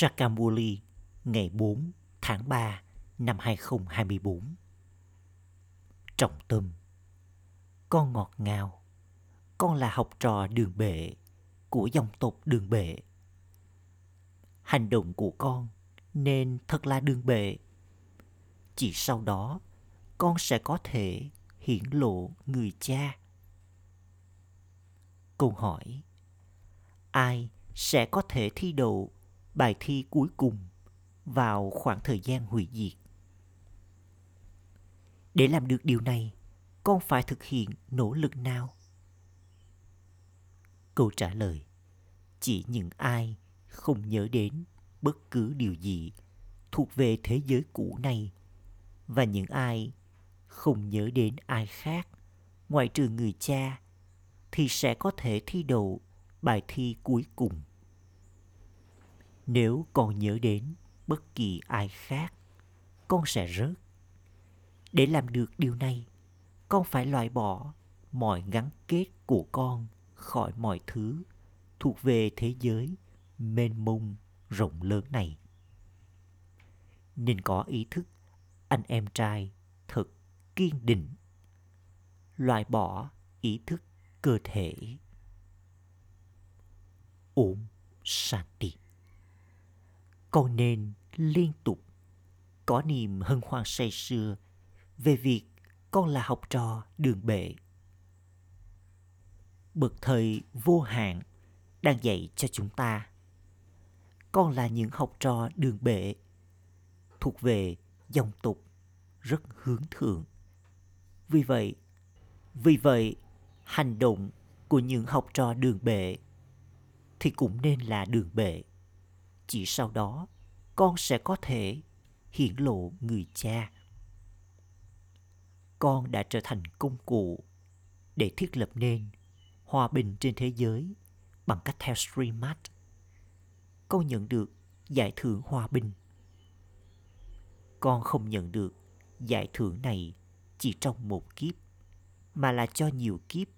Sakamuli ngày 4 tháng 3 năm 2024. Trọng tâm Con ngọt ngào Con là học trò đường bệ của dòng tộc đường bệ. Hành động của con nên thật là đường bệ. Chỉ sau đó, con sẽ có thể hiển lộ người cha. Câu hỏi, Ai sẽ có thể thi đậu bài thi cuối cùng vào khoảng thời gian hủy diệt. Để làm được điều này, con phải thực hiện nỗ lực nào? Câu trả lời Chỉ những ai không nhớ đến bất cứ điều gì thuộc về thế giới cũ này và những ai không nhớ đến ai khác ngoại trừ người cha thì sẽ có thể thi đậu bài thi cuối cùng nếu con nhớ đến bất kỳ ai khác, con sẽ rớt. Để làm được điều này, con phải loại bỏ mọi gắn kết của con khỏi mọi thứ thuộc về thế giới mênh mông rộng lớn này. Nên có ý thức, anh em trai thật kiên định. Loại bỏ ý thức cơ thể. Ổn sati con nên liên tục có niềm hân hoan say sưa về việc con là học trò đường bệ. Bậc thầy vô hạn đang dạy cho chúng ta. Con là những học trò đường bệ thuộc về dòng tục rất hướng thượng. Vì vậy, vì vậy, hành động của những học trò đường bệ thì cũng nên là đường bệ chỉ sau đó, con sẽ có thể hiển lộ người cha. Con đã trở thành công cụ để thiết lập nên hòa bình trên thế giới bằng cách theo streamat con nhận được giải thưởng hòa bình. Con không nhận được giải thưởng này chỉ trong một kiếp, mà là cho nhiều kiếp.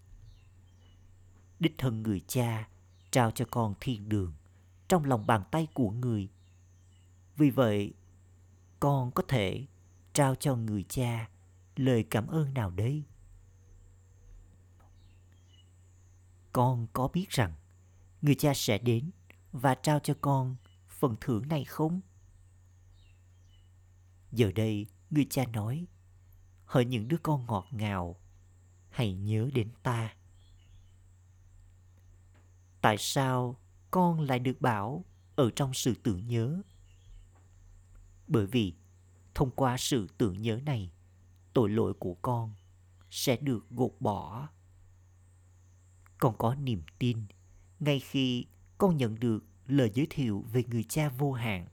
Đích thân người cha trao cho con thiên đường trong lòng bàn tay của người. Vì vậy, con có thể trao cho người cha lời cảm ơn nào đây? Con có biết rằng người cha sẽ đến và trao cho con phần thưởng này không? Giờ đây, người cha nói, hỡi những đứa con ngọt ngào, hãy nhớ đến ta. Tại sao con lại được bảo ở trong sự tưởng nhớ. Bởi vì thông qua sự tưởng nhớ này, tội lỗi của con sẽ được gột bỏ. Con có niềm tin ngay khi con nhận được lời giới thiệu về người cha vô hạn.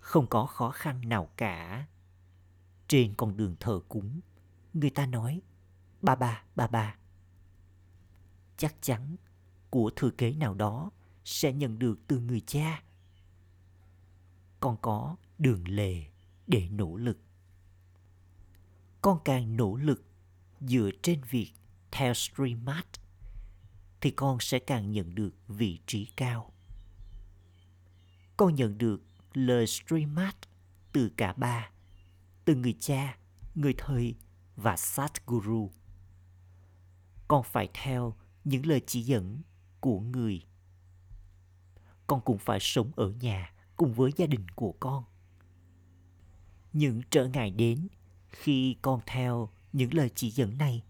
Không có khó khăn nào cả. Trên con đường thờ cúng, người ta nói, ba ba, ba ba. Chắc chắn của thừa kế nào đó sẽ nhận được từ người cha. Con có đường lề để nỗ lực. Con càng nỗ lực dựa trên việc theo streamat thì con sẽ càng nhận được vị trí cao. Con nhận được lời streamat từ cả ba, từ người cha, người thầy và Satguru. Con phải theo những lời chỉ dẫn của người. Con cũng phải sống ở nhà cùng với gia đình của con. Những trở ngại đến khi con theo những lời chỉ dẫn này.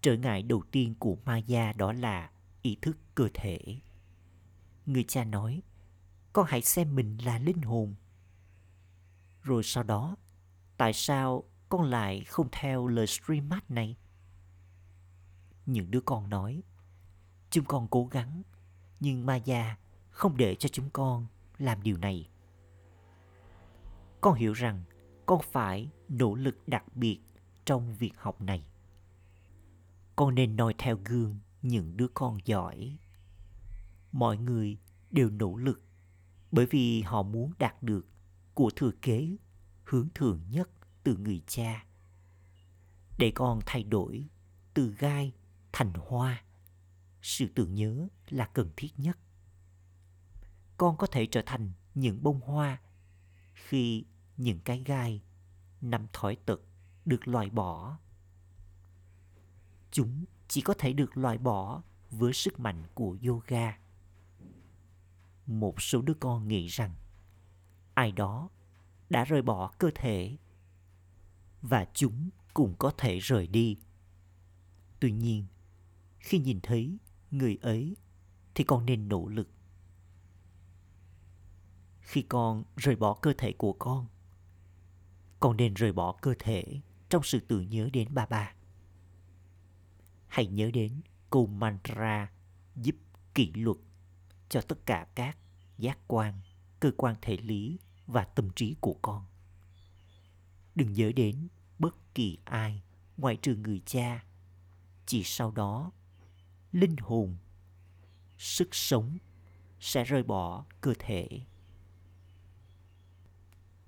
Trở ngại đầu tiên của maya đó là ý thức cơ thể. Người cha nói, con hãy xem mình là linh hồn. Rồi sau đó, tại sao con lại không theo lời streamat này? Những đứa con nói Chúng con cố gắng, nhưng ma già không để cho chúng con làm điều này. Con hiểu rằng con phải nỗ lực đặc biệt trong việc học này. Con nên noi theo gương những đứa con giỏi. Mọi người đều nỗ lực bởi vì họ muốn đạt được của thừa kế hướng thường nhất từ người cha. Để con thay đổi từ gai thành hoa sự tưởng nhớ là cần thiết nhất. Con có thể trở thành những bông hoa khi những cái gai nằm thói tật được loại bỏ. Chúng chỉ có thể được loại bỏ với sức mạnh của yoga. Một số đứa con nghĩ rằng ai đó đã rời bỏ cơ thể và chúng cũng có thể rời đi. Tuy nhiên, khi nhìn thấy người ấy thì con nên nỗ lực. Khi con rời bỏ cơ thể của con con nên rời bỏ cơ thể trong sự tưởng nhớ đến ba ba. Hãy nhớ đến câu mantra giúp kỷ luật cho tất cả các giác quan, cơ quan thể lý và tâm trí của con. Đừng nhớ đến bất kỳ ai ngoại trừ người cha, chỉ sau đó linh hồn. Sức sống sẽ rời bỏ cơ thể.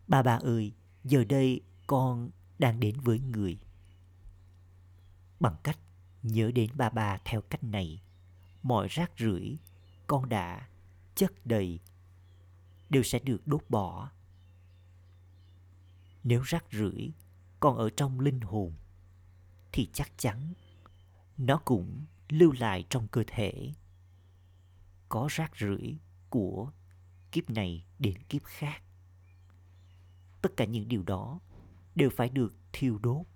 Ba bà ơi, giờ đây con đang đến với người. Bằng cách nhớ đến ba bà theo cách này, mọi rác rưởi con đã chất đầy đều sẽ được đốt bỏ. Nếu rác rưởi còn ở trong linh hồn, thì chắc chắn nó cũng lưu lại trong cơ thể. Có rác rưởi của kiếp này đến kiếp khác. Tất cả những điều đó đều phải được thiêu đốt.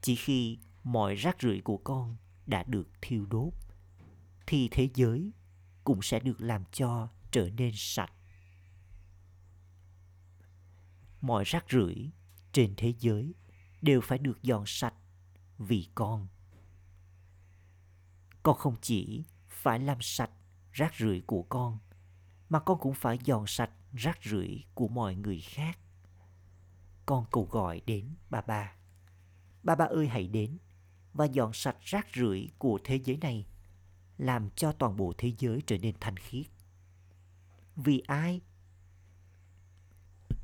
Chỉ khi mọi rác rưởi của con đã được thiêu đốt, thì thế giới cũng sẽ được làm cho trở nên sạch. Mọi rác rưởi trên thế giới đều phải được dọn sạch vì con con không chỉ phải làm sạch rác rưởi của con, mà con cũng phải dọn sạch rác rưởi của mọi người khác. Con cầu gọi đến bà ba. Bà ba ơi, hãy đến và dọn sạch rác rưởi của thế giới này, làm cho toàn bộ thế giới trở nên thanh khiết. Vì ai?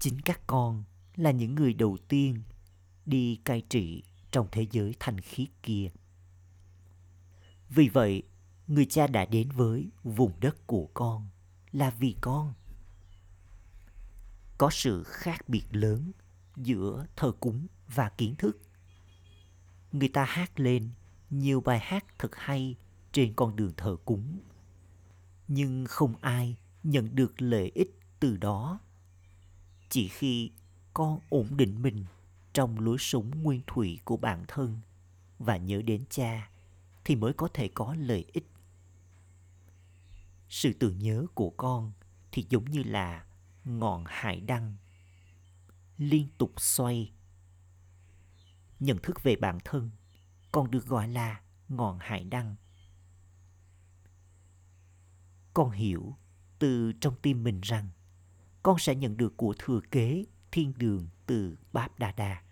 Chính các con là những người đầu tiên đi cai trị trong thế giới thanh khiết kia vì vậy, người cha đã đến với vùng đất của con là vì con. Có sự khác biệt lớn giữa thờ cúng và kiến thức. Người ta hát lên nhiều bài hát thật hay trên con đường thờ cúng, nhưng không ai nhận được lợi ích từ đó. Chỉ khi con ổn định mình trong lối sống nguyên thủy của bản thân và nhớ đến cha thì mới có thể có lợi ích. Sự tưởng nhớ của con thì giống như là ngọn hải đăng liên tục xoay. Nhận thức về bản thân còn được gọi là ngọn hải đăng. Con hiểu từ trong tim mình rằng con sẽ nhận được của thừa kế thiên đường từ Báp Đa Đa.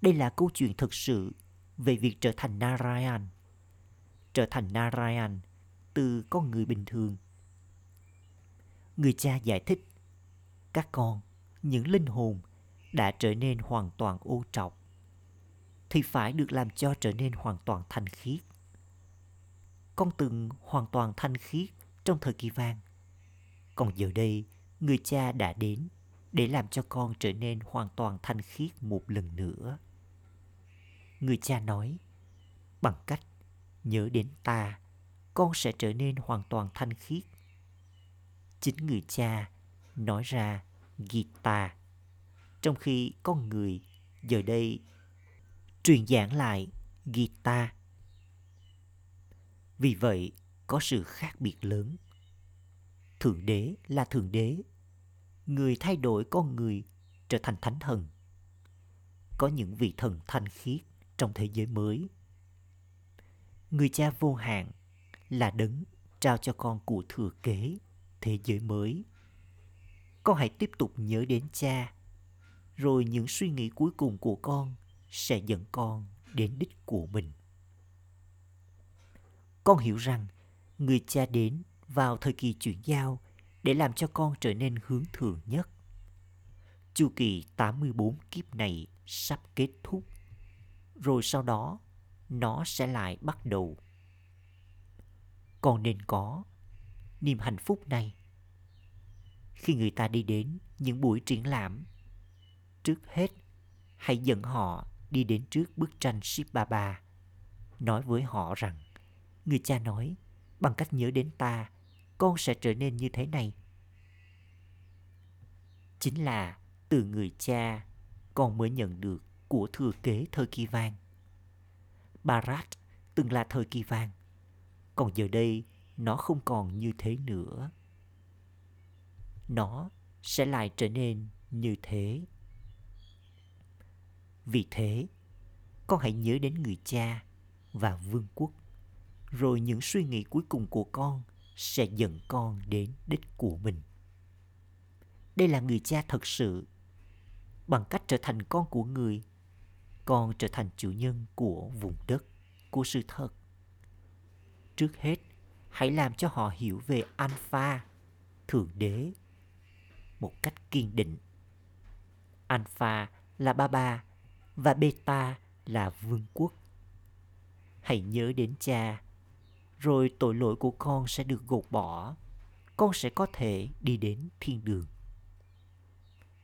Đây là câu chuyện thực sự về việc trở thành Narayan. Trở thành Narayan từ con người bình thường. Người cha giải thích, các con, những linh hồn đã trở nên hoàn toàn ô trọc, thì phải được làm cho trở nên hoàn toàn thanh khiết. Con từng hoàn toàn thanh khiết trong thời kỳ vàng. Còn giờ đây, người cha đã đến để làm cho con trở nên hoàn toàn thanh khiết một lần nữa. Người cha nói, bằng cách nhớ đến ta, con sẽ trở nên hoàn toàn thanh khiết. Chính người cha nói ra Gita, trong khi con người giờ đây truyền giảng lại Gita. Vì vậy, có sự khác biệt lớn. Thượng đế là thượng đế người thay đổi con người trở thành thánh thần. Có những vị thần thanh khiết trong thế giới mới. Người cha vô hạn là đấng trao cho con của thừa kế thế giới mới. Con hãy tiếp tục nhớ đến cha, rồi những suy nghĩ cuối cùng của con sẽ dẫn con đến đích của mình. Con hiểu rằng người cha đến vào thời kỳ chuyển giao để làm cho con trở nên hướng thượng nhất. Chu kỳ 84 kiếp này sắp kết thúc. Rồi sau đó, nó sẽ lại bắt đầu. còn nên có niềm hạnh phúc này khi người ta đi đến những buổi triển lãm trước hết hãy dẫn họ đi đến trước bức tranh ship baba nói với họ rằng người cha nói bằng cách nhớ đến ta con sẽ trở nên như thế này chính là từ người cha con mới nhận được của thừa kế thời kỳ vàng. Barat từng là thời kỳ vàng, còn giờ đây nó không còn như thế nữa. Nó sẽ lại trở nên như thế. Vì thế, con hãy nhớ đến người cha và vương quốc, rồi những suy nghĩ cuối cùng của con sẽ dẫn con đến đích của mình. Đây là người cha thật sự. Bằng cách trở thành con của người con trở thành chủ nhân của vùng đất, của sự thật. Trước hết, hãy làm cho họ hiểu về alpha, thượng đế, một cách kiên định. Alpha là ba ba và beta là vương quốc. Hãy nhớ đến cha, rồi tội lỗi của con sẽ được gột bỏ. Con sẽ có thể đi đến thiên đường.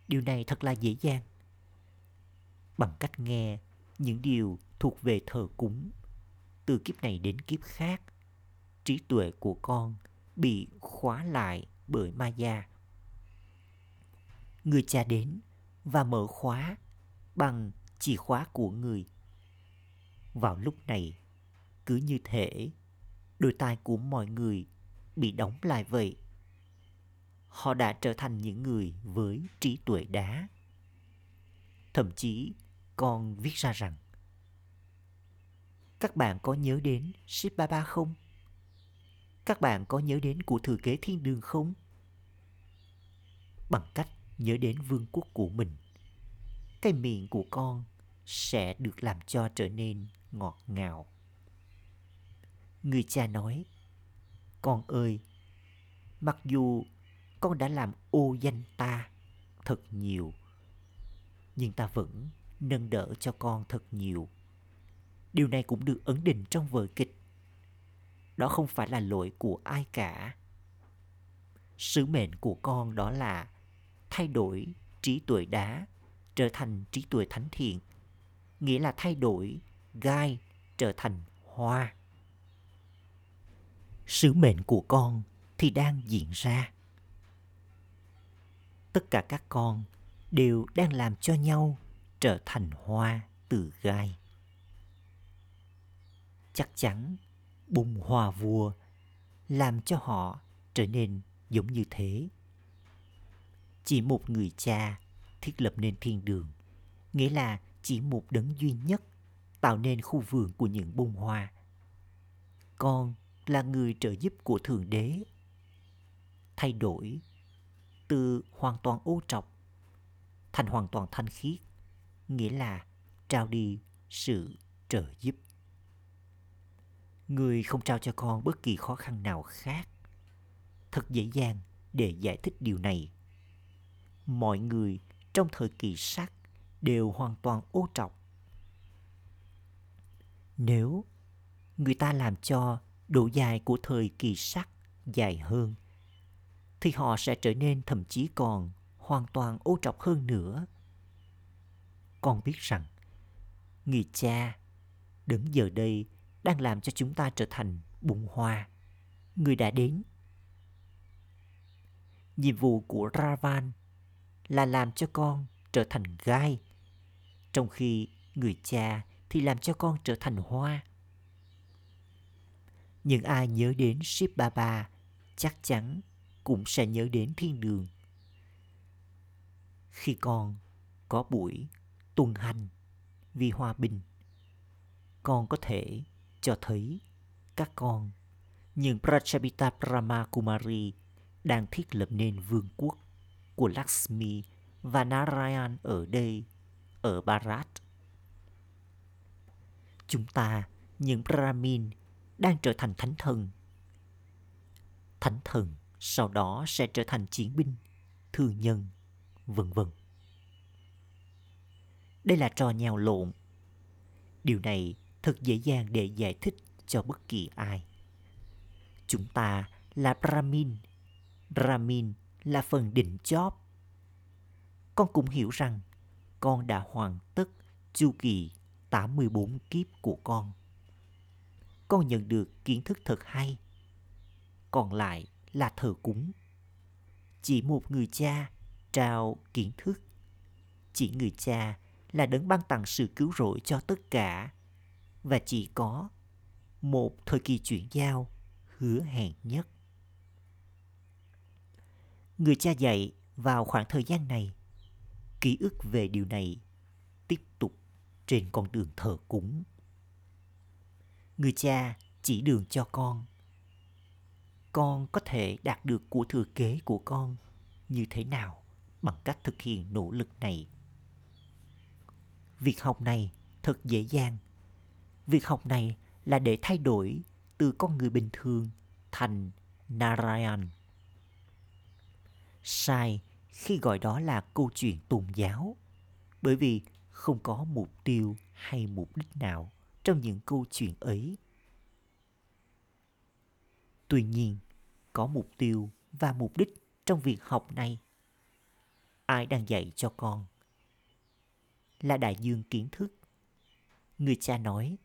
Điều này thật là dễ dàng bằng cách nghe những điều thuộc về thờ cúng. Từ kiếp này đến kiếp khác, trí tuệ của con bị khóa lại bởi ma gia người cha đến và mở khóa bằng chìa khóa của người. Vào lúc này, cứ như thể đôi tai của mọi người bị đóng lại vậy. Họ đã trở thành những người với trí tuệ đá thậm chí con viết ra rằng các bạn có nhớ đến Ship Baba không? Các bạn có nhớ đến của thừa kế thiên đường không? Bằng cách nhớ đến vương quốc của mình, cái miệng của con sẽ được làm cho trở nên ngọt ngào. Người cha nói, con ơi, mặc dù con đã làm ô danh ta thật nhiều, nhưng ta vẫn nâng đỡ cho con thật nhiều. Điều này cũng được ấn định trong vở kịch. Đó không phải là lỗi của ai cả. Sứ mệnh của con đó là thay đổi trí tuệ đá, trở thành trí tuệ thánh thiện, nghĩa là thay đổi gai trở thành hoa sứ mệnh của con thì đang diễn ra tất cả các con đều đang làm cho nhau trở thành hoa từ gai. Chắc chắn bung hoa vua làm cho họ trở nên giống như thế. Chỉ một người cha thiết lập nên thiên đường, nghĩa là chỉ một đấng duy nhất tạo nên khu vườn của những bông hoa. Con là người trợ giúp của thượng đế. Thay đổi từ hoàn toàn ô trọc thành hoàn toàn thanh khiết nghĩa là trao đi sự trợ giúp người không trao cho con bất kỳ khó khăn nào khác thật dễ dàng để giải thích điều này mọi người trong thời kỳ sắc đều hoàn toàn ô trọc. Nếu người ta làm cho độ dài của thời kỳ sắc dài hơn, thì họ sẽ trở nên thậm chí còn hoàn toàn ô trọc hơn nữa. Con biết rằng, người cha đứng giờ đây đang làm cho chúng ta trở thành bụng hoa. Người đã đến. Nhiệm vụ của Ravan là làm cho con trở thành gai trong khi người cha thì làm cho con trở thành hoa những ai nhớ đến Shiva baba chắc chắn cũng sẽ nhớ đến thiên đường khi con có buổi tuần hành vì hòa bình con có thể cho thấy các con những Prachapita Brahma Kumari đang thiết lập nên vương quốc của Lakshmi và Narayan ở đây, ở Bharat. Chúng ta, những Brahmin, đang trở thành thánh thần. Thánh thần sau đó sẽ trở thành chiến binh, thư nhân, vân vân. Đây là trò nhào lộn. Điều này thật dễ dàng để giải thích cho bất kỳ ai. Chúng ta là Brahmin. Brahmin là phần đỉnh chóp. Con cũng hiểu rằng con đã hoàn tất chu kỳ 84 kiếp của con. Con nhận được kiến thức thật hay. Còn lại là thờ cúng. Chỉ một người cha trao kiến thức. Chỉ người cha là đấng ban tặng sự cứu rỗi cho tất cả. Và chỉ có một thời kỳ chuyển giao hứa hẹn nhất. Người cha dạy vào khoảng thời gian này, ký ức về điều này tiếp tục trên con đường thờ cúng. Người cha chỉ đường cho con. Con có thể đạt được của thừa kế của con như thế nào bằng cách thực hiện nỗ lực này. Việc học này thật dễ dàng. Việc học này là để thay đổi từ con người bình thường thành Narayan. Sai khi gọi đó là câu chuyện tôn giáo, bởi vì không có mục tiêu hay mục đích nào trong những câu chuyện ấy. Tuy nhiên, có mục tiêu và mục đích trong việc học này. Ai đang dạy cho con? Là đại dương kiến thức. Người cha nói,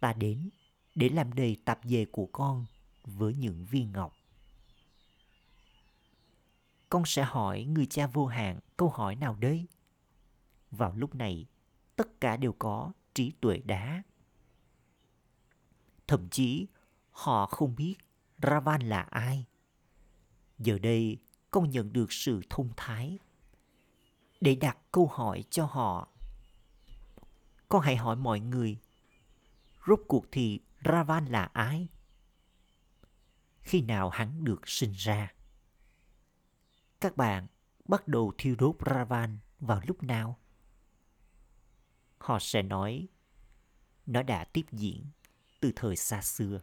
ta đến để làm đầy tạp dề của con với những viên ngọc. Con sẽ hỏi người cha vô hạn câu hỏi nào đấy Vào lúc này, tất cả đều có trí tuệ đá. Thậm chí, họ không biết Ravan là ai. Giờ đây, con nhận được sự thông thái. Để đặt câu hỏi cho họ, con hãy hỏi mọi người, rốt cuộc thì Ravan là ai? Khi nào hắn được sinh ra? Các bạn bắt đầu thiêu đốt Ravan vào lúc nào? Họ sẽ nói nó đã tiếp diễn từ thời xa xưa.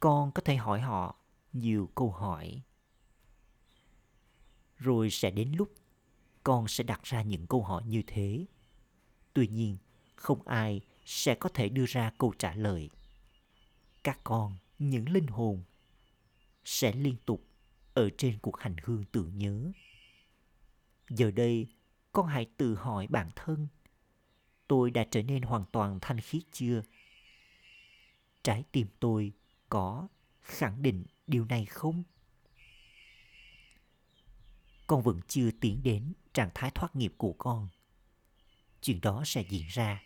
Con có thể hỏi họ nhiều câu hỏi. Rồi sẽ đến lúc con sẽ đặt ra những câu hỏi như thế. Tuy nhiên, không ai sẽ có thể đưa ra câu trả lời. Các con, những linh hồn, sẽ liên tục ở trên cuộc hành hương tưởng nhớ. Giờ đây, con hãy tự hỏi bản thân, tôi đã trở nên hoàn toàn thanh khiết chưa? Trái tim tôi có khẳng định điều này không? Con vẫn chưa tiến đến trạng thái thoát nghiệp của con. Chuyện đó sẽ diễn ra.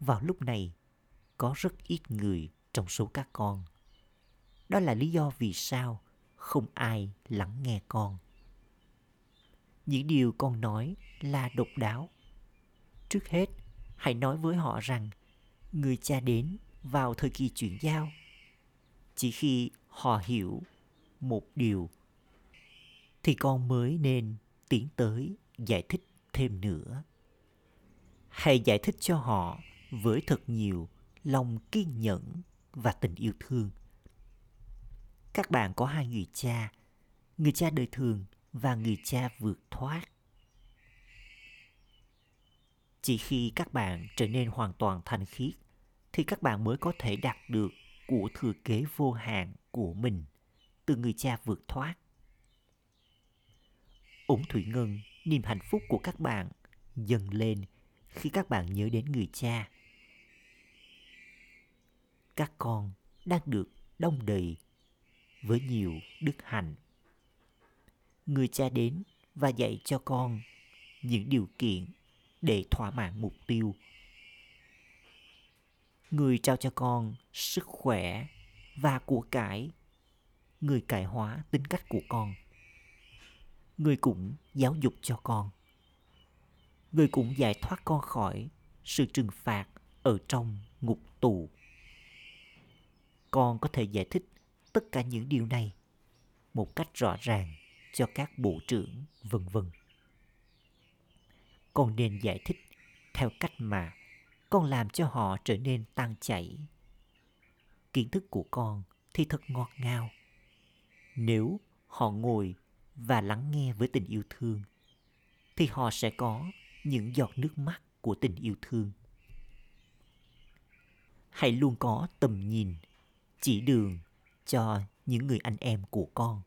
Vào lúc này, có rất ít người trong số các con. Đó là lý do vì sao không ai lắng nghe con. Những điều con nói là độc đáo. Trước hết, hãy nói với họ rằng người cha đến vào thời kỳ chuyển giao. Chỉ khi họ hiểu một điều thì con mới nên tiến tới giải thích thêm nữa hãy giải thích cho họ với thật nhiều lòng kiên nhẫn và tình yêu thương. Các bạn có hai người cha, người cha đời thường và người cha vượt thoát. Chỉ khi các bạn trở nên hoàn toàn thanh khiết thì các bạn mới có thể đạt được của thừa kế vô hạn của mình từ người cha vượt thoát. Ủng Thủy Ngân, niềm hạnh phúc của các bạn dần lên khi các bạn nhớ đến người cha các con đang được đông đầy với nhiều đức hạnh. Người cha đến và dạy cho con những điều kiện để thỏa mãn mục tiêu. Người trao cho con sức khỏe và của cải. Người cải hóa tính cách của con. Người cũng giáo dục cho con. Người cũng giải thoát con khỏi sự trừng phạt ở trong ngục tù. Con có thể giải thích tất cả những điều này một cách rõ ràng cho các bộ trưởng, vân vân. Con nên giải thích theo cách mà con làm cho họ trở nên tan chảy. Kiến thức của con thì thật ngọt ngào. Nếu họ ngồi và lắng nghe với tình yêu thương thì họ sẽ có những giọt nước mắt của tình yêu thương hãy luôn có tầm nhìn chỉ đường cho những người anh em của con.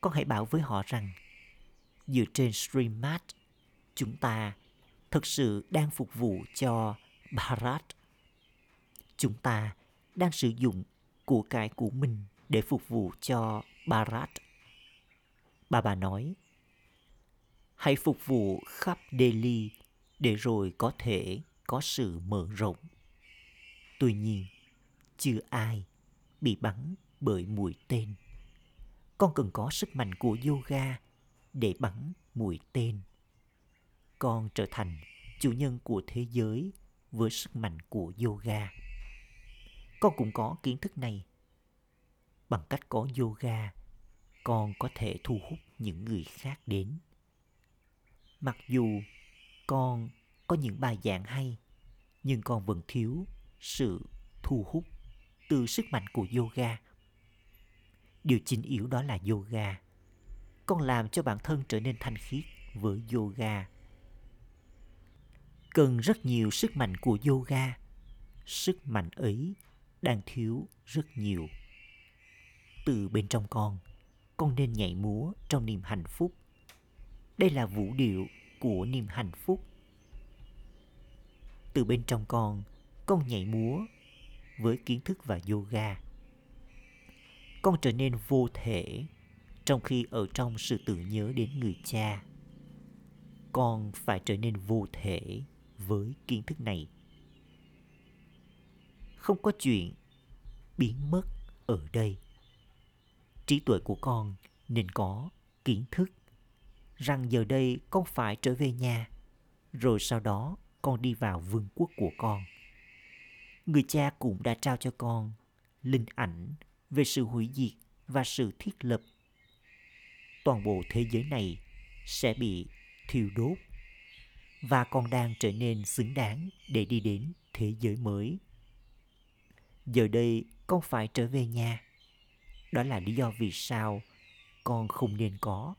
Con hãy bảo với họ rằng dựa trên Streammart, chúng ta thực sự đang phục vụ cho Bharat. Chúng ta đang sử dụng của cải của mình để phục vụ cho Bharat. Bà bà nói, hãy phục vụ khắp Delhi để rồi có thể có sự mở rộng. Tuy nhiên, chưa ai bị bắn bởi mũi tên. Con cần có sức mạnh của yoga để bắn mũi tên. Con trở thành chủ nhân của thế giới với sức mạnh của yoga. Con cũng có kiến thức này. Bằng cách có yoga, con có thể thu hút những người khác đến. Mặc dù con có những bài giảng hay, nhưng con vẫn thiếu sự thu hút từ sức mạnh của yoga. Điều chính yếu đó là yoga. Con làm cho bản thân trở nên thanh khiết với yoga. Cần rất nhiều sức mạnh của yoga. Sức mạnh ấy đang thiếu rất nhiều. Từ bên trong con, con nên nhảy múa trong niềm hạnh phúc. Đây là vũ điệu của niềm hạnh phúc. Từ bên trong con, con nhảy múa với kiến thức và yoga. Con trở nên vô thể trong khi ở trong sự tưởng nhớ đến người cha. Con phải trở nên vô thể với kiến thức này. Không có chuyện biến mất ở đây. Trí tuệ của con nên có kiến thức rằng giờ đây con phải trở về nhà, rồi sau đó con đi vào vương quốc của con người cha cũng đã trao cho con linh ảnh về sự hủy diệt và sự thiết lập. Toàn bộ thế giới này sẽ bị thiêu đốt và con đang trở nên xứng đáng để đi đến thế giới mới. Giờ đây con phải trở về nhà. Đó là lý do vì sao con không nên có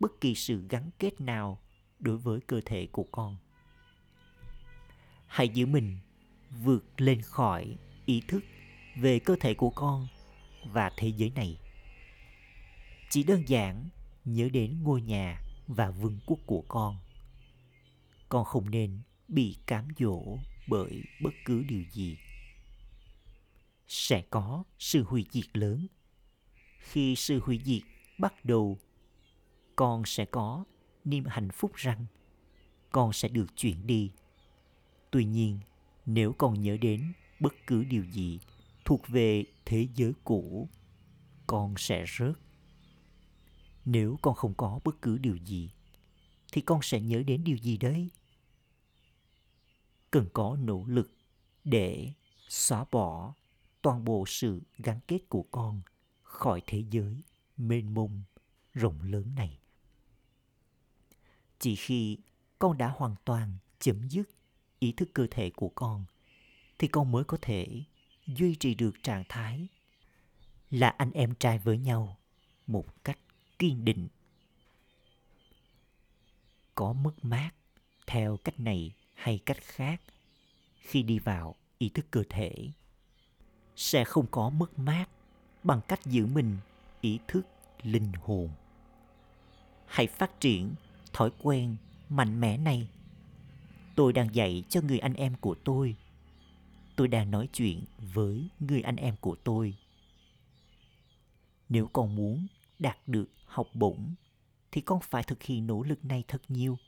bất kỳ sự gắn kết nào đối với cơ thể của con. Hãy giữ mình vượt lên khỏi ý thức về cơ thể của con và thế giới này. Chỉ đơn giản nhớ đến ngôi nhà và vương quốc của con. Con không nên bị cám dỗ bởi bất cứ điều gì. Sẽ có sự hủy diệt lớn khi sự hủy diệt bắt đầu, con sẽ có niềm hạnh phúc rằng con sẽ được chuyển đi. Tuy nhiên, nếu con nhớ đến bất cứ điều gì thuộc về thế giới cũ, con sẽ rớt. Nếu con không có bất cứ điều gì, thì con sẽ nhớ đến điều gì đấy cần có nỗ lực để xóa bỏ toàn bộ sự gắn kết của con khỏi thế giới mênh mông rộng lớn này. Chỉ khi con đã hoàn toàn chấm dứt ý thức cơ thể của con, thì con mới có thể duy trì được trạng thái là anh em trai với nhau một cách kiên định. Có mất mát theo cách này hay cách khác, khi đi vào ý thức cơ thể, sẽ không có mất mát bằng cách giữ mình ý thức linh hồn. Hãy phát triển thói quen mạnh mẽ này. Tôi đang dạy cho người anh em của tôi. Tôi đang nói chuyện với người anh em của tôi. Nếu con muốn đạt được học bổng, thì con phải thực hiện nỗ lực này thật nhiều.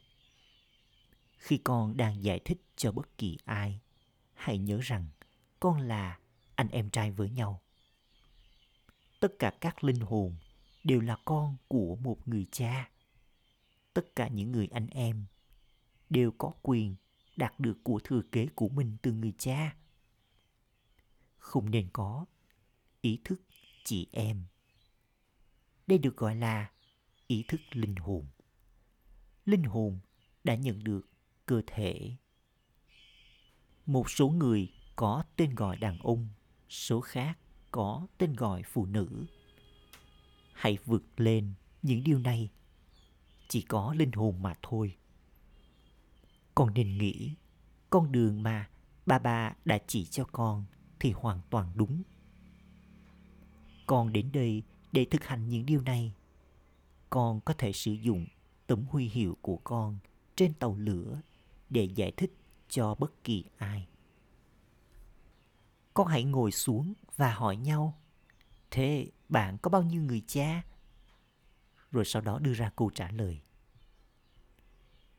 Khi con đang giải thích cho bất kỳ ai, hãy nhớ rằng con là anh em trai với nhau tất cả các linh hồn đều là con của một người cha. Tất cả những người anh em đều có quyền đạt được của thừa kế của mình từ người cha. Không nên có ý thức chị em. Đây được gọi là ý thức linh hồn. Linh hồn đã nhận được cơ thể. Một số người có tên gọi đàn ông, số khác có tên gọi phụ nữ. Hãy vượt lên những điều này. Chỉ có linh hồn mà thôi. Con nên nghĩ, con đường mà ba ba đã chỉ cho con thì hoàn toàn đúng. Con đến đây để thực hành những điều này. Con có thể sử dụng tấm huy hiệu của con trên tàu lửa để giải thích cho bất kỳ ai con hãy ngồi xuống và hỏi nhau, thế bạn có bao nhiêu người cha? Rồi sau đó đưa ra câu trả lời.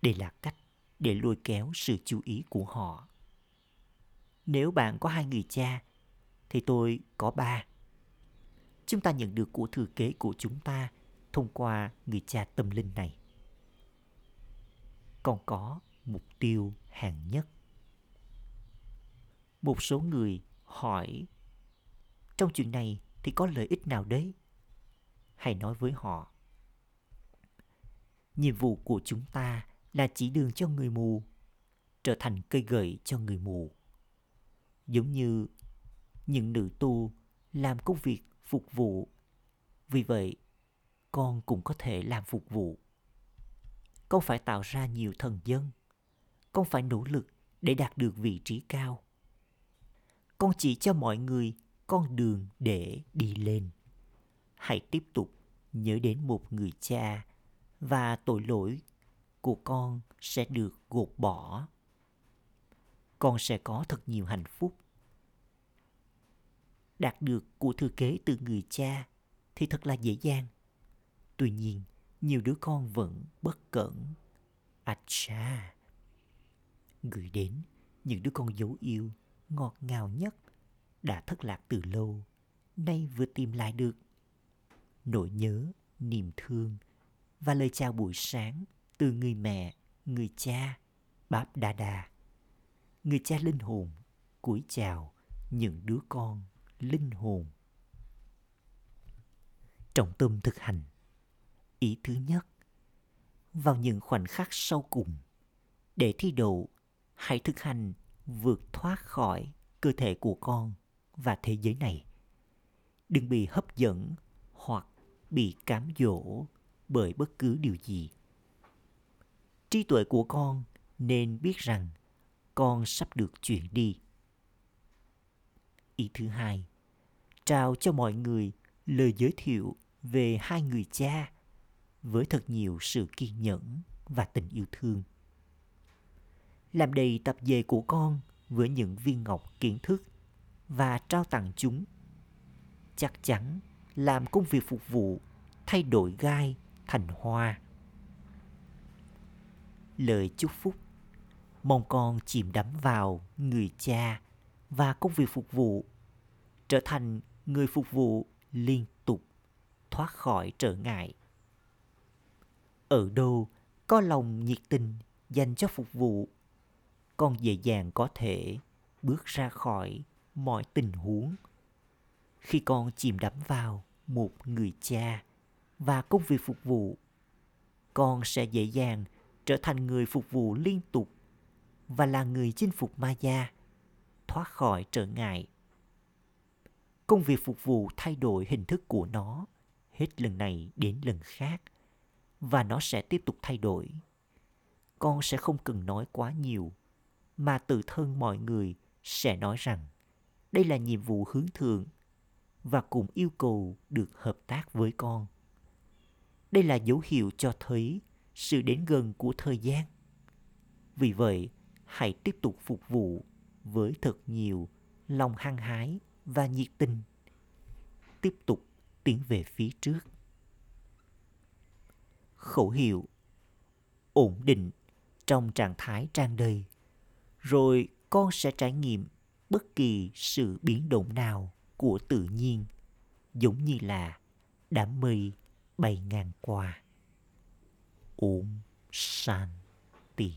Đây là cách để lôi kéo sự chú ý của họ. Nếu bạn có hai người cha, thì tôi có ba. Chúng ta nhận được của thừa kế của chúng ta thông qua người cha tâm linh này. Còn có mục tiêu hàng nhất. Một số người hỏi, trong chuyện này thì có lợi ích nào đấy? Hãy nói với họ, nhiệm vụ của chúng ta là chỉ đường cho người mù, trở thành cây gậy cho người mù. Giống như những nữ tu làm công việc phục vụ, vì vậy con cũng có thể làm phục vụ. Con phải tạo ra nhiều thần dân, con phải nỗ lực để đạt được vị trí cao con chỉ cho mọi người con đường để đi lên. Hãy tiếp tục nhớ đến một người cha và tội lỗi của con sẽ được gột bỏ. Con sẽ có thật nhiều hạnh phúc. Đạt được của thừa kế từ người cha thì thật là dễ dàng. Tuy nhiên, nhiều đứa con vẫn bất cẩn. Acha. gửi đến những đứa con dấu yêu ngọt ngào nhất đã thất lạc từ lâu, nay vừa tìm lại được. Nỗi nhớ, niềm thương và lời chào buổi sáng từ người mẹ, người cha, báp đa đa. Người cha linh hồn cúi chào những đứa con linh hồn. Trọng tâm thực hành, ý thứ nhất, vào những khoảnh khắc sau cùng để thi đậu hãy thực hành vượt thoát khỏi cơ thể của con và thế giới này. Đừng bị hấp dẫn hoặc bị cám dỗ bởi bất cứ điều gì. Trí tuệ của con nên biết rằng con sắp được chuyển đi. Ý thứ hai, trao cho mọi người lời giới thiệu về hai người cha với thật nhiều sự kiên nhẫn và tình yêu thương làm đầy tập về của con với những viên ngọc kiến thức và trao tặng chúng. Chắc chắn làm công việc phục vụ thay đổi gai thành hoa. Lời chúc phúc. Mong con chìm đắm vào người cha và công việc phục vụ trở thành người phục vụ liên tục, thoát khỏi trở ngại. Ở đâu có lòng nhiệt tình dành cho phục vụ con dễ dàng có thể bước ra khỏi mọi tình huống. Khi con chìm đắm vào một người cha và công việc phục vụ, con sẽ dễ dàng trở thành người phục vụ liên tục và là người chinh phục ma gia thoát khỏi trở ngại. Công việc phục vụ thay đổi hình thức của nó hết lần này đến lần khác và nó sẽ tiếp tục thay đổi. Con sẽ không cần nói quá nhiều mà tự thân mọi người sẽ nói rằng, đây là nhiệm vụ hướng thượng và cùng yêu cầu được hợp tác với con. Đây là dấu hiệu cho thấy sự đến gần của thời gian. Vì vậy, hãy tiếp tục phục vụ với thật nhiều lòng hăng hái và nhiệt tình. Tiếp tục tiến về phía trước. Khẩu hiệu ổn định trong trạng thái trang đầy rồi con sẽ trải nghiệm bất kỳ sự biến động nào của tự nhiên, giống như là đám mây bay ngang qua. Ôm shanti.